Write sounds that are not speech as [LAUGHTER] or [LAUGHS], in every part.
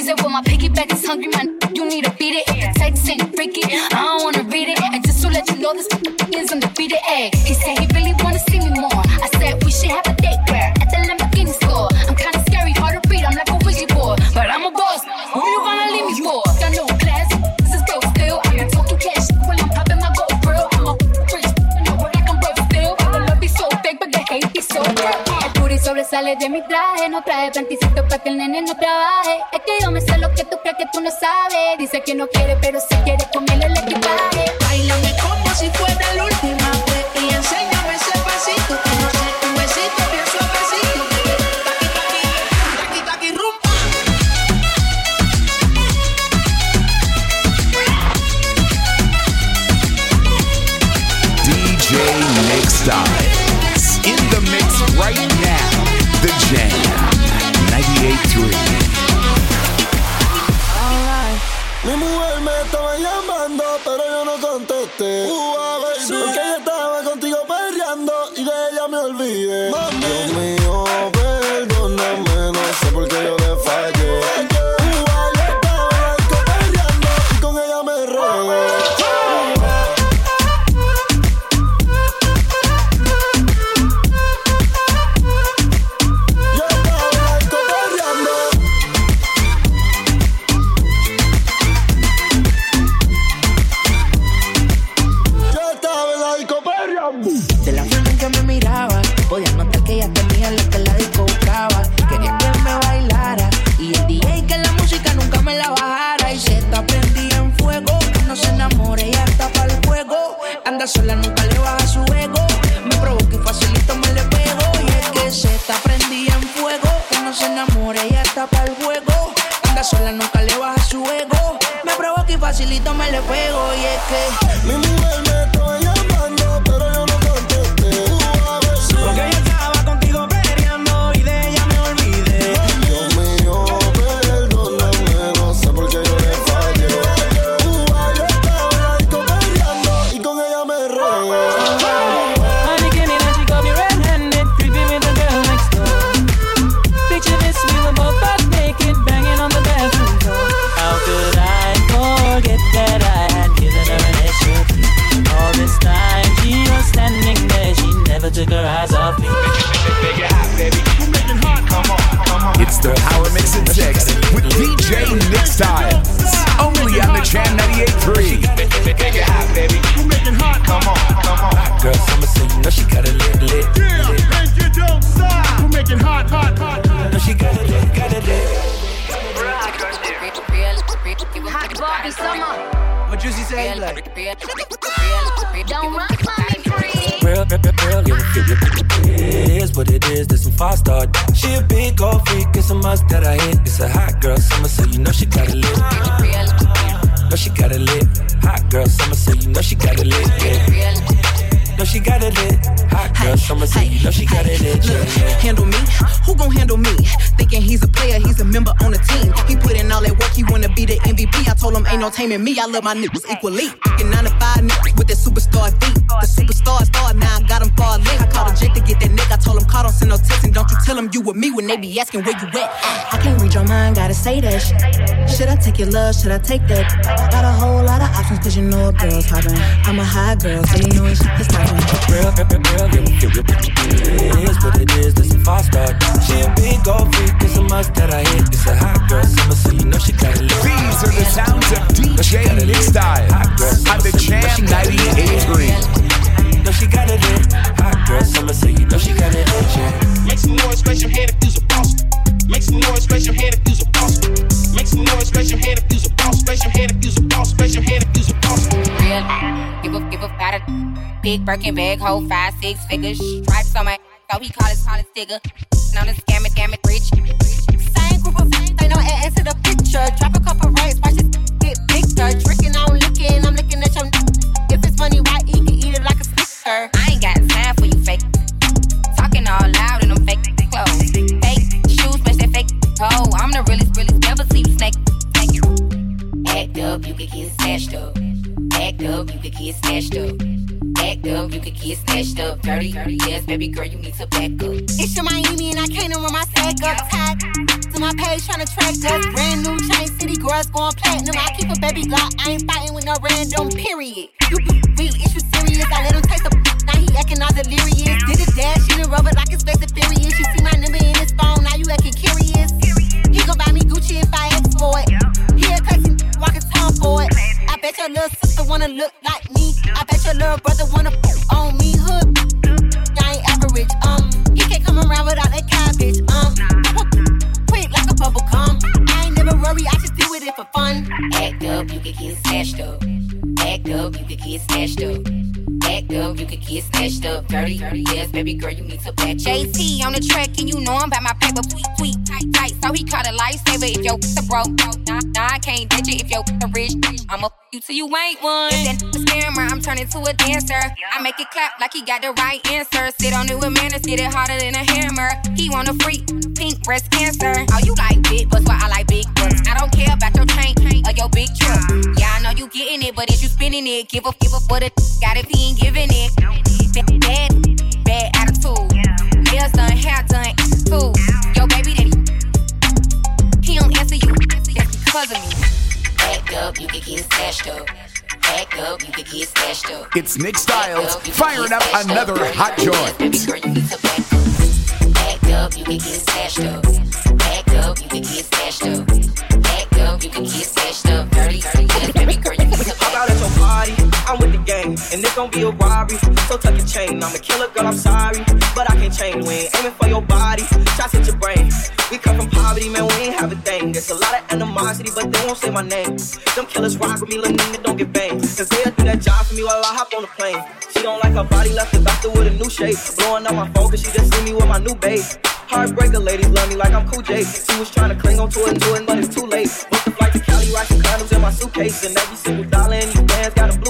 Squeeze it. When my piggyback is hungry, man, you need to beat it. If The text ain't freaky, I don't wanna read it. And just to let you know, this [LAUGHS] is undefeated. Ay, he said he really wanna see me more. I said we should have a date where at the Lamborghini store. I'm kinda scary, hard to read. I'm like a Ouija board, but I'm a boss. Who you gonna leave me for? Got no class. This is broke still. I'm not talking cash when I'm popping my gold grill. I'm a rich, know what I can break still. The love be so fake, but the hate be so real. El sobresale de mi traje. No traje panticito para que el nene no trabaje. Tú crees que tú no sabes. Dice que no quiere, pero si quiere comerle se enamore, ella está para el juego. Anda sola, nunca le baja su ego. Me provoca y facilito me le pego. Y es que say? Like, Don't real, real, real, it. It is what it is, this some five star. She a big old freak, it's a must that I hit. It's a hot girl summer, so you know she got it lit. Know she got it lit. Hot girl summer, so you know she got it lit. Yeah. Know she got it lit. Girl summer, so you know she got it lit. Yeah, yeah. handle me? Who gon' handle me? Thinking he's a player, he's a member on the team. He put in all that work, he wanna be the MVP. I told him ain't no taming me, I love my niggas equally. Thinking 9 to 5 niggas with that superstar beat. The superstar star, now I got him far link. I called a jet to get that nigga, I told him call, don't send no text, and don't you tell him you with me when they be asking where you at. I can't read your mind, gotta say that shit. Should I take your love, should I take that? Got a whole lot of options, cause you know a girl's hopping. I'm a high girl, so you know when shit is. Real, real, real, real, it. It is what it is, this some five star. She a big old freak, it's a must that I hit. It's a hot girl summer, so you know she got it lit. These are the sounds of DJ Nick Styles on the Jam 98.3. Know she got it lit. Hot girl summer, so you know she got it lit. Yeah. Make some noise, raise your hand if you's a boss. Make some noise, raise your hand if you's a boss. Make some noise, raise your hand if you's a boss. Raise your hand if you's a boss. Raise your hand if you's a boss. Real, give a give a got a big Birkin bag, hold five six figures, stripes on my so he call his call it sticker. Known as scam it, scam it, rich. Dirty, yes, baby girl, you need to back up. It's your Miami and I can't run my sack up. Tag to my page trying to track us. Brand new chain city girls going platinum. I keep a baby glock, I ain't fighting with no random period. Baby girl, you need to back. JT on the track, and you know I'm about my paper. Tweet, tweet, tight, tight. So he caught a lifesaver if your the broke. Nah, nah, I can't ditch it if your the rich. I'ma f you till you ain't one. If that a scammer, I'm turning to a dancer. I make it clap like he got the right answer. Sit on it with manners, get it harder than a hammer. He want a freak, pink breast cancer. Oh, you like big butts, but I like big butts. I don't care about your chain or your big truck. Yeah, I know you getting it, but if you spinning it, give up, give up for the got if he ain't giving it. Bad. Nails done, hair too. Yo, baby, daddy, he don't answer you. That's because of me. Act up, you can get stashed up. Act up, you can get stashed up. It's Nick Styles firing up another hot joint. Baby girl, you need to back up. You can get stashed up. Act up, you can get stashed up. Act up, you can get stashed up. Dirty, dirty, yes, baby girl, I'm with the gang, and it's gonna be a robbery. So tuck your chain, I'm a killer, girl, I'm sorry, but I can't change. We aiming for your body, shots at your brain. We come from poverty, man, we ain't have a thing. There's a lot of animosity, but they won't say my name. Them killers rock with me, little nigga, don't get banged. Cause they'll do that job for me while I hop on the plane. She don't like her body, left the doctor with a new shape. Blowing up my phone, cause she just see me with my new babe. Heartbreaker ladies love me like I'm Cool J. She was trying to cling on to it do it, but it's too late. Booked the flight to Cali, rocking condoms in my suitcase. And every single dollar in these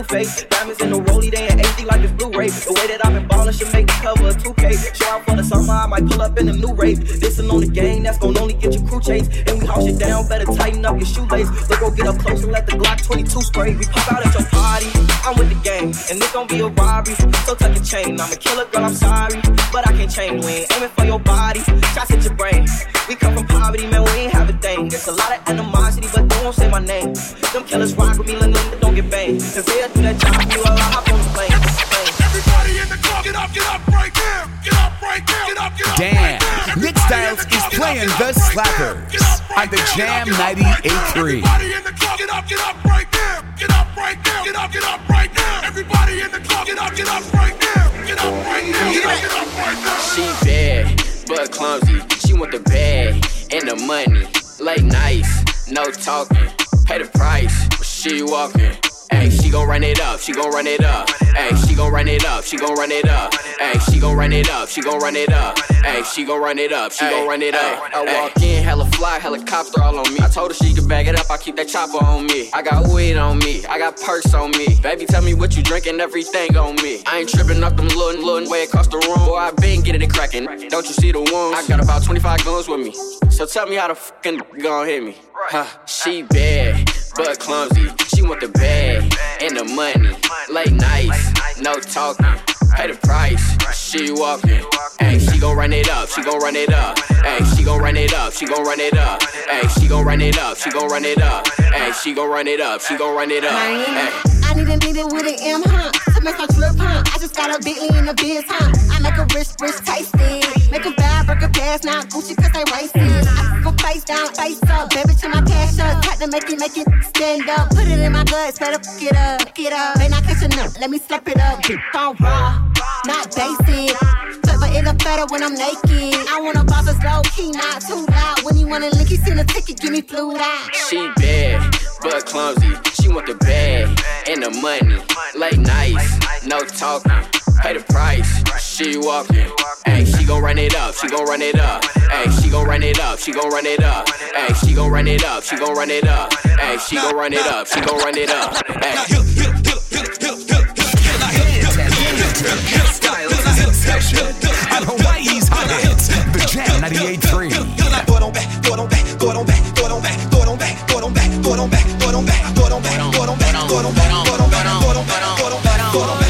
blue face. Diamonds in the rollie, they in HD like it's Blu-ray. The way that I've been ballin' should make the cover a 2K. Show out for the summer, I might pull up in a new race. Listen on the game, that's gon' only get your crew chase. And we house you down, better tighten up your shoelace. Look, go get up close and let the Glock 22 spray. We pop out at your party, I'm with the gang. And it's gon' be a robbery, so tuck your chain. I'm a killer, girl, I'm sorry, but I can't change. We ain't aiming for your body, shots at your brain. We come from poverty, man, we ain't have a thing. There's a lot of animosity, but they won't say my name. Them killers rock with me, little nigga, don't get banged. Cause they'll do that job for me while I hop on the plane. plane. Everybody in the club, get up, get up right now. Get up right now. Get up, get up. Damn, right. Nick Styles is playing the get slappers now. Get up right on the. Jam Get up, get up right now. 98.3. Everybody in the club, get up, get up right now. Get up right now. Get up, get up right now. Everybody in the club, get up, get up right now. Get up right now. Get up, get up right now. She bad, but clumsy. She want the bag and the money. Late nights, no talking. Pay the price, but she walking. Ay, she gon' run it up, she gon' run it up. Ay, she gon' run it up, she gon' run it up. Ay, she gon' run it up, she gon' run it up. Ay, she gon' run it up, she gon' run it up. I walk in, hella fly, helicopter all on me. I told her she could bag it up, I keep that chopper on me. I got weed on me, I got perks on me. Baby, tell me what you drinking, everything on me. I ain't tripping up them little, little way across the room. Boy, I been getting it cracking. Don't you see the wounds? I got about 25 guns with me. So tell me how the fucking gon' hit me. Huh, she bad, but clumsy. She want the bag and the money. Late nights, no talking. Pay the price, she walking. Ay, she gon' run it up, she gon' run it up. Ay, she gon' run it up, she gon' run it up. Ay, she gon' run it up, she gon' run it up. Ay, she gon' run it up, she gon' run it up. Ay. I need a nigga with an M, huh? To make my trip, huh? I just got a Bentley in the biz, huh? I make a rich, rich tasty. Make a bad burger pass, now Gucci cause they racist. I go face down, face up, baby to my cash up. Cut to make it, make it stand up. Put it in my guts, better fuck it up, fuck it up. May not catch a nut, let me slap it up. On raw, not basic. But it look better when I'm naked. I wanna boss a slow key, not too loud. When you wanna link, he send a ticket, give me fluid out. She bad, but clumsy. She want the bag and the money. Late nights, no talking. pay the price. She walking, hey, she gon' run it up, she gon' run it up, hey, she gon' run it up, she gon' run it up, hey, she gon' run it up, she gon' run it up, hey, she gon' run it up, she gon' run it up, Session on Hawaii's Hot Hits, the Jam 98.3. Throw it on back, throw it on back, throw it on back, throw it on back, throw it on back, throw it on back, throw it on back, throw it on back, throw it on back, throw it on back, throw it on back, throw it on back, throw it on back, throw it on back, throw it on back, throw it on back. And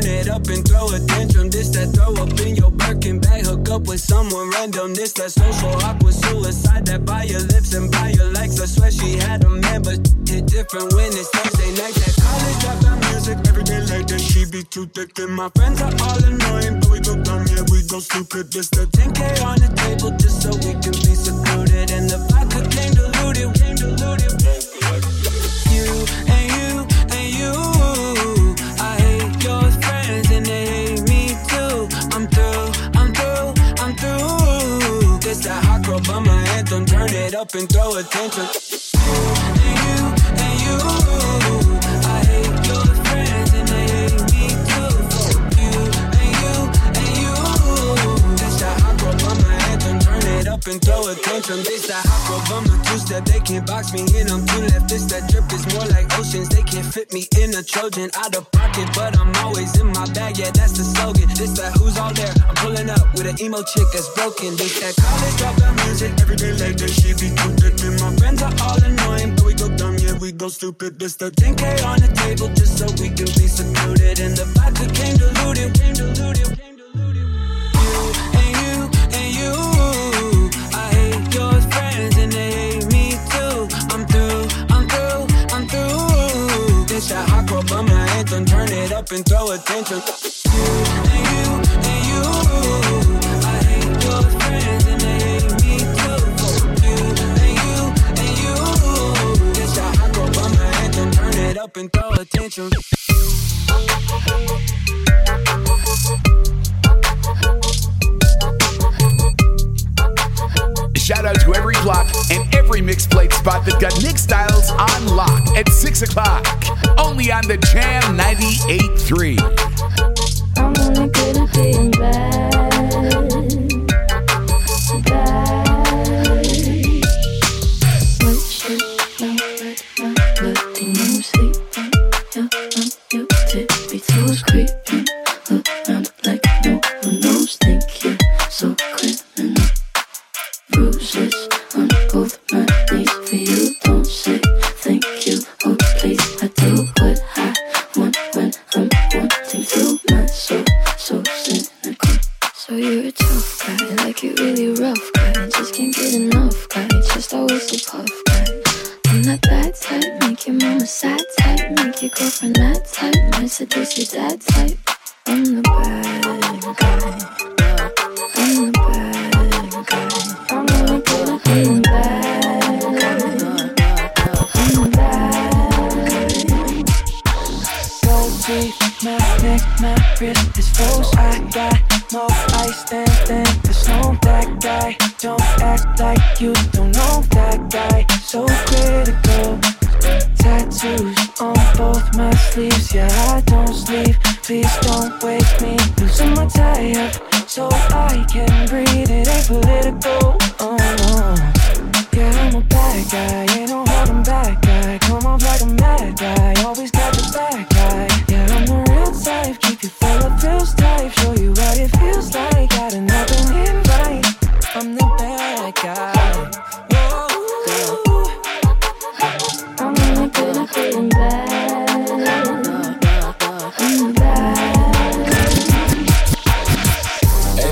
turn it up and throw a tantrum. This that throw up in your Birkin bag, hook up with someone random. This that social awkward suicide that by your lips and by your likes. I swear she had a man, but hit different when it's Thursday night. That college dropout music every day like that. She be too thick and my friends are all annoying, but we go dumb, yeah, we go stupid. This the 10k on the table just so we can be secluded, and the vodka came diluted, came diluted. You up and throw a tantrum. Up and throw a tantrum. This that hot girl by my two step, they can't box me in. I'm two left. This that drip is more like oceans. They can't fit me in a Trojan out of pocket, but I'm always in my bag. Yeah, that's the slogan. This that who's all there. I'm pulling up with an emo chick that's broken. This that college dropout music every day like that. She be too thick my friends are all annoying, but we go dumb. Yeah, we go stupid. This the 10k on the table just so we can be secluded, and the vodka came diluted. Came diluted. And throw a tantrum. Shout out to every block and every mixed plate spot that got Nick Styles on lock at 6 o'clock. Only on the Jam 98.3. So you're a tough guy, like you're really rough guy. Just can't get enough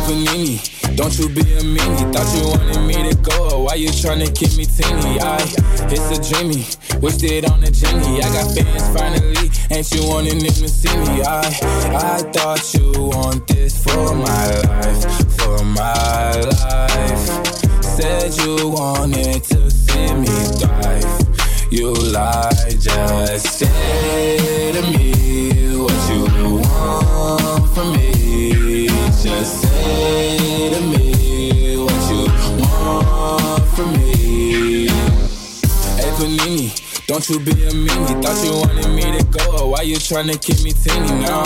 Panini, don't you be a meanie. Thought you wanted me to go. Why you tryna keep me teeny? I, it's a dreamy. Wished it on a genie. I got fans finally. Ain't you wanting them to see me? I, I thought you want this for my life. For my life. Said you wanted to see me thrive. You lied, just say to me what you want from me. Just say to me what you want from me. Hey, Panini. Don't you be a meanie. Thought you wanted me to go. Why you tryna keep me teeny now?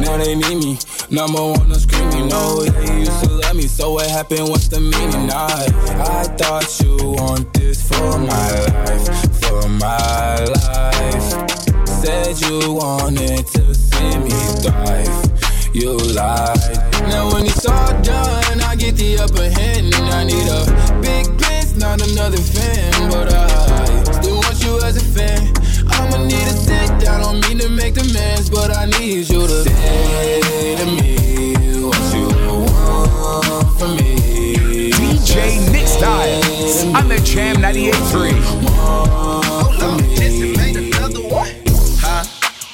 Now they need me. Number one, I'm screaming. No, yeah, you used to love me. So what happened? What's the meaning? I, I thought you want this for my life. For my life. Said you wanted to see me thrive. You lied. Now when it's all done, I get the upper hand. And I need a big prince, not another fan. But I still want you as a fan. I'ma need to sit down, don't mean to make demands. But I need you to say to me what you want from me. DJ Nick Styles on the Jam 98.3.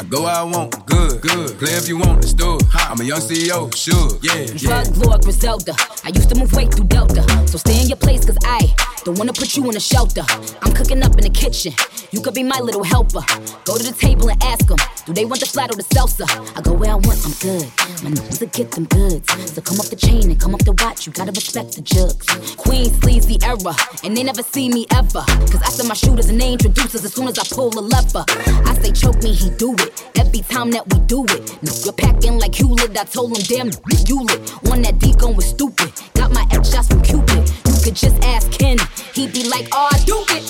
I go where I want, good, good. Play if you want, let's do it. I'm a young CEO, sure, yeah, yeah. Drug lord Griselda. I used to move weight through Delta. So stay in your place, cause I don't wanna put you in a shelter. I'm cooking up in the kitchen. You could be my little helper. Go to the table and ask them, do they want the flat or the salsa? I go where I want, I'm good. My niggas will get them goods. So come off the chain and come up the watch. You gotta respect the jugs. Queen sleazy era, and they never see me ever. Cause I send my shooters and they introduce us as soon as I pull a lever. I say choke me, he do it. Every time that we do it. Now you're packing like Hewlett. I told him, damn, you lit. On that D gun was stupid. Got my X shots from Cupid. You could just ask Ken. He'd be like, oh, I do it.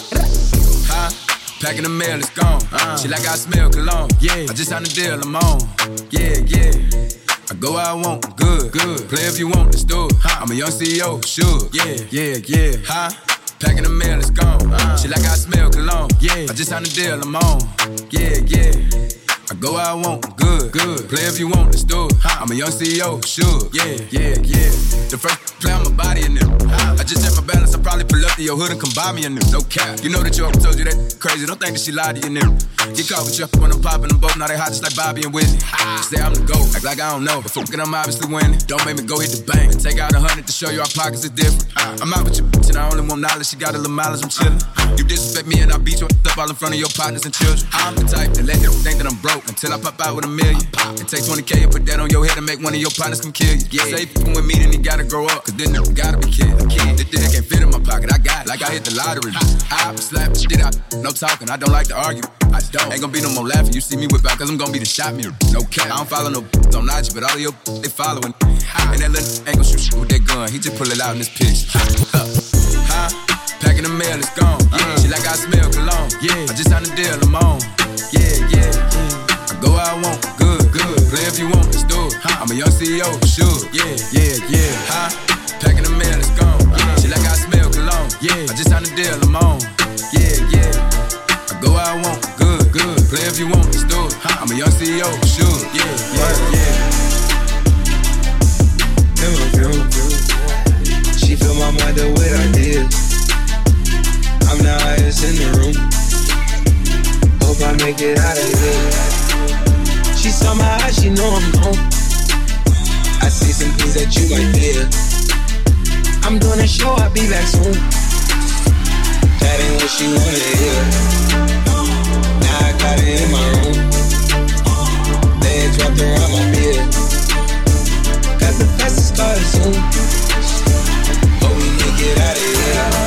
Huh? Packing the mail, it's gone. Uh. She like I smell cologne. Yeah, I just signed a deal, I'm on. Yeah, yeah. I go where I want, good, good. Play if you want, let's do it. I'm a young CEO, sure. Yeah, yeah, yeah. Huh? Packing the mail, it's gone. Uh. She like I smell cologne. Yeah, I just signed a deal, I'm on. Yeah, yeah. I go where I want, good, good. Play if you want, let's do it. I'm a young CEO, sure. Yeah, yeah, yeah. The first play on my body in them. I just check my balance, I probably pull up to your hood and come buy me a new. No cap. You know that your told you that crazy. Don't think that she lied to you, new. Get caught with you when I'm popping them both. Now they hot just like Bobby and Whitney. Say I'm the GOAT, act like I don't know. But fucking I'm obviously winning. Don't make me go hit the bank and take out a hundred to show you our pockets are different. I'm out with your bitch and I only want knowledge. She got a little mileage, I'm chillin'. You disrespect me and I beat you up all in front of your partners and children. I'm the type that let them think that I'm broke until I pop out with a million. And take 20k and put that on your head and make one of your partners come kill you. Yeah. Say fucking with me, then he gotta grow up. Cause then you gotta be kid. Kid. This dick can't fit in my pocket. I got it. Like I hit the lottery. I slap shit out. No talking. I don't like to argue. I don't. Ain't gonna be no more laughing. You see me whip out cause I'm gonna be the shot mirror. No cap. I don't follow no don't notch, but all of your they following. And that little ain't gonna shoot with that gun. He just pull it out in this pitch. [LAUGHS] Huh? Packing the mail, it's gone. Yeah. She like I smell cologne. Yeah. I just signed a deal, I'm on. Yeah, yeah, yeah. I go where I want, good, good. Play if you want, let's do it. I'm a young CEO, sure. Yeah, yeah, yeah. Huh? Packing the mail, it's gone. Yeah. She like I smell cologne. Yeah. I just signed a deal, I'm on. Yeah, yeah. I go where I want, good, good. Play if you want, let's do it. I'm a young CEO, sure. Yeah, yeah, yeah. She fill my mind up with ideas. Highest in the room. Hope I make it out of here. She saw my eyes, she know I'm home. I see some things that you might fear. I'm doing a show, I'll be back soon. That ain't what she wanted to hear. Now I got it in my room. Legs wrapped around my beard. Got the fastest car soon. Hope we can get out of here.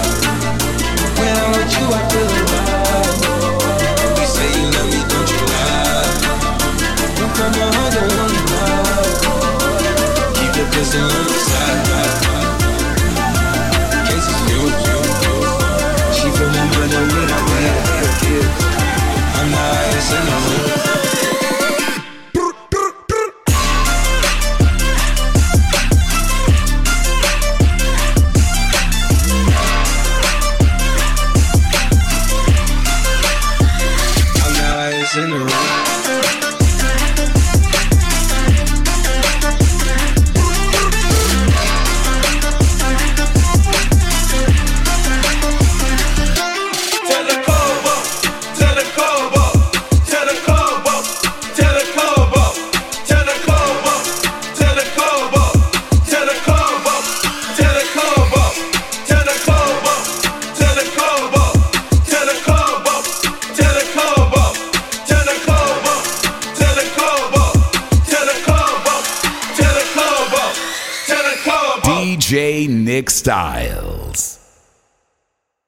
Styles.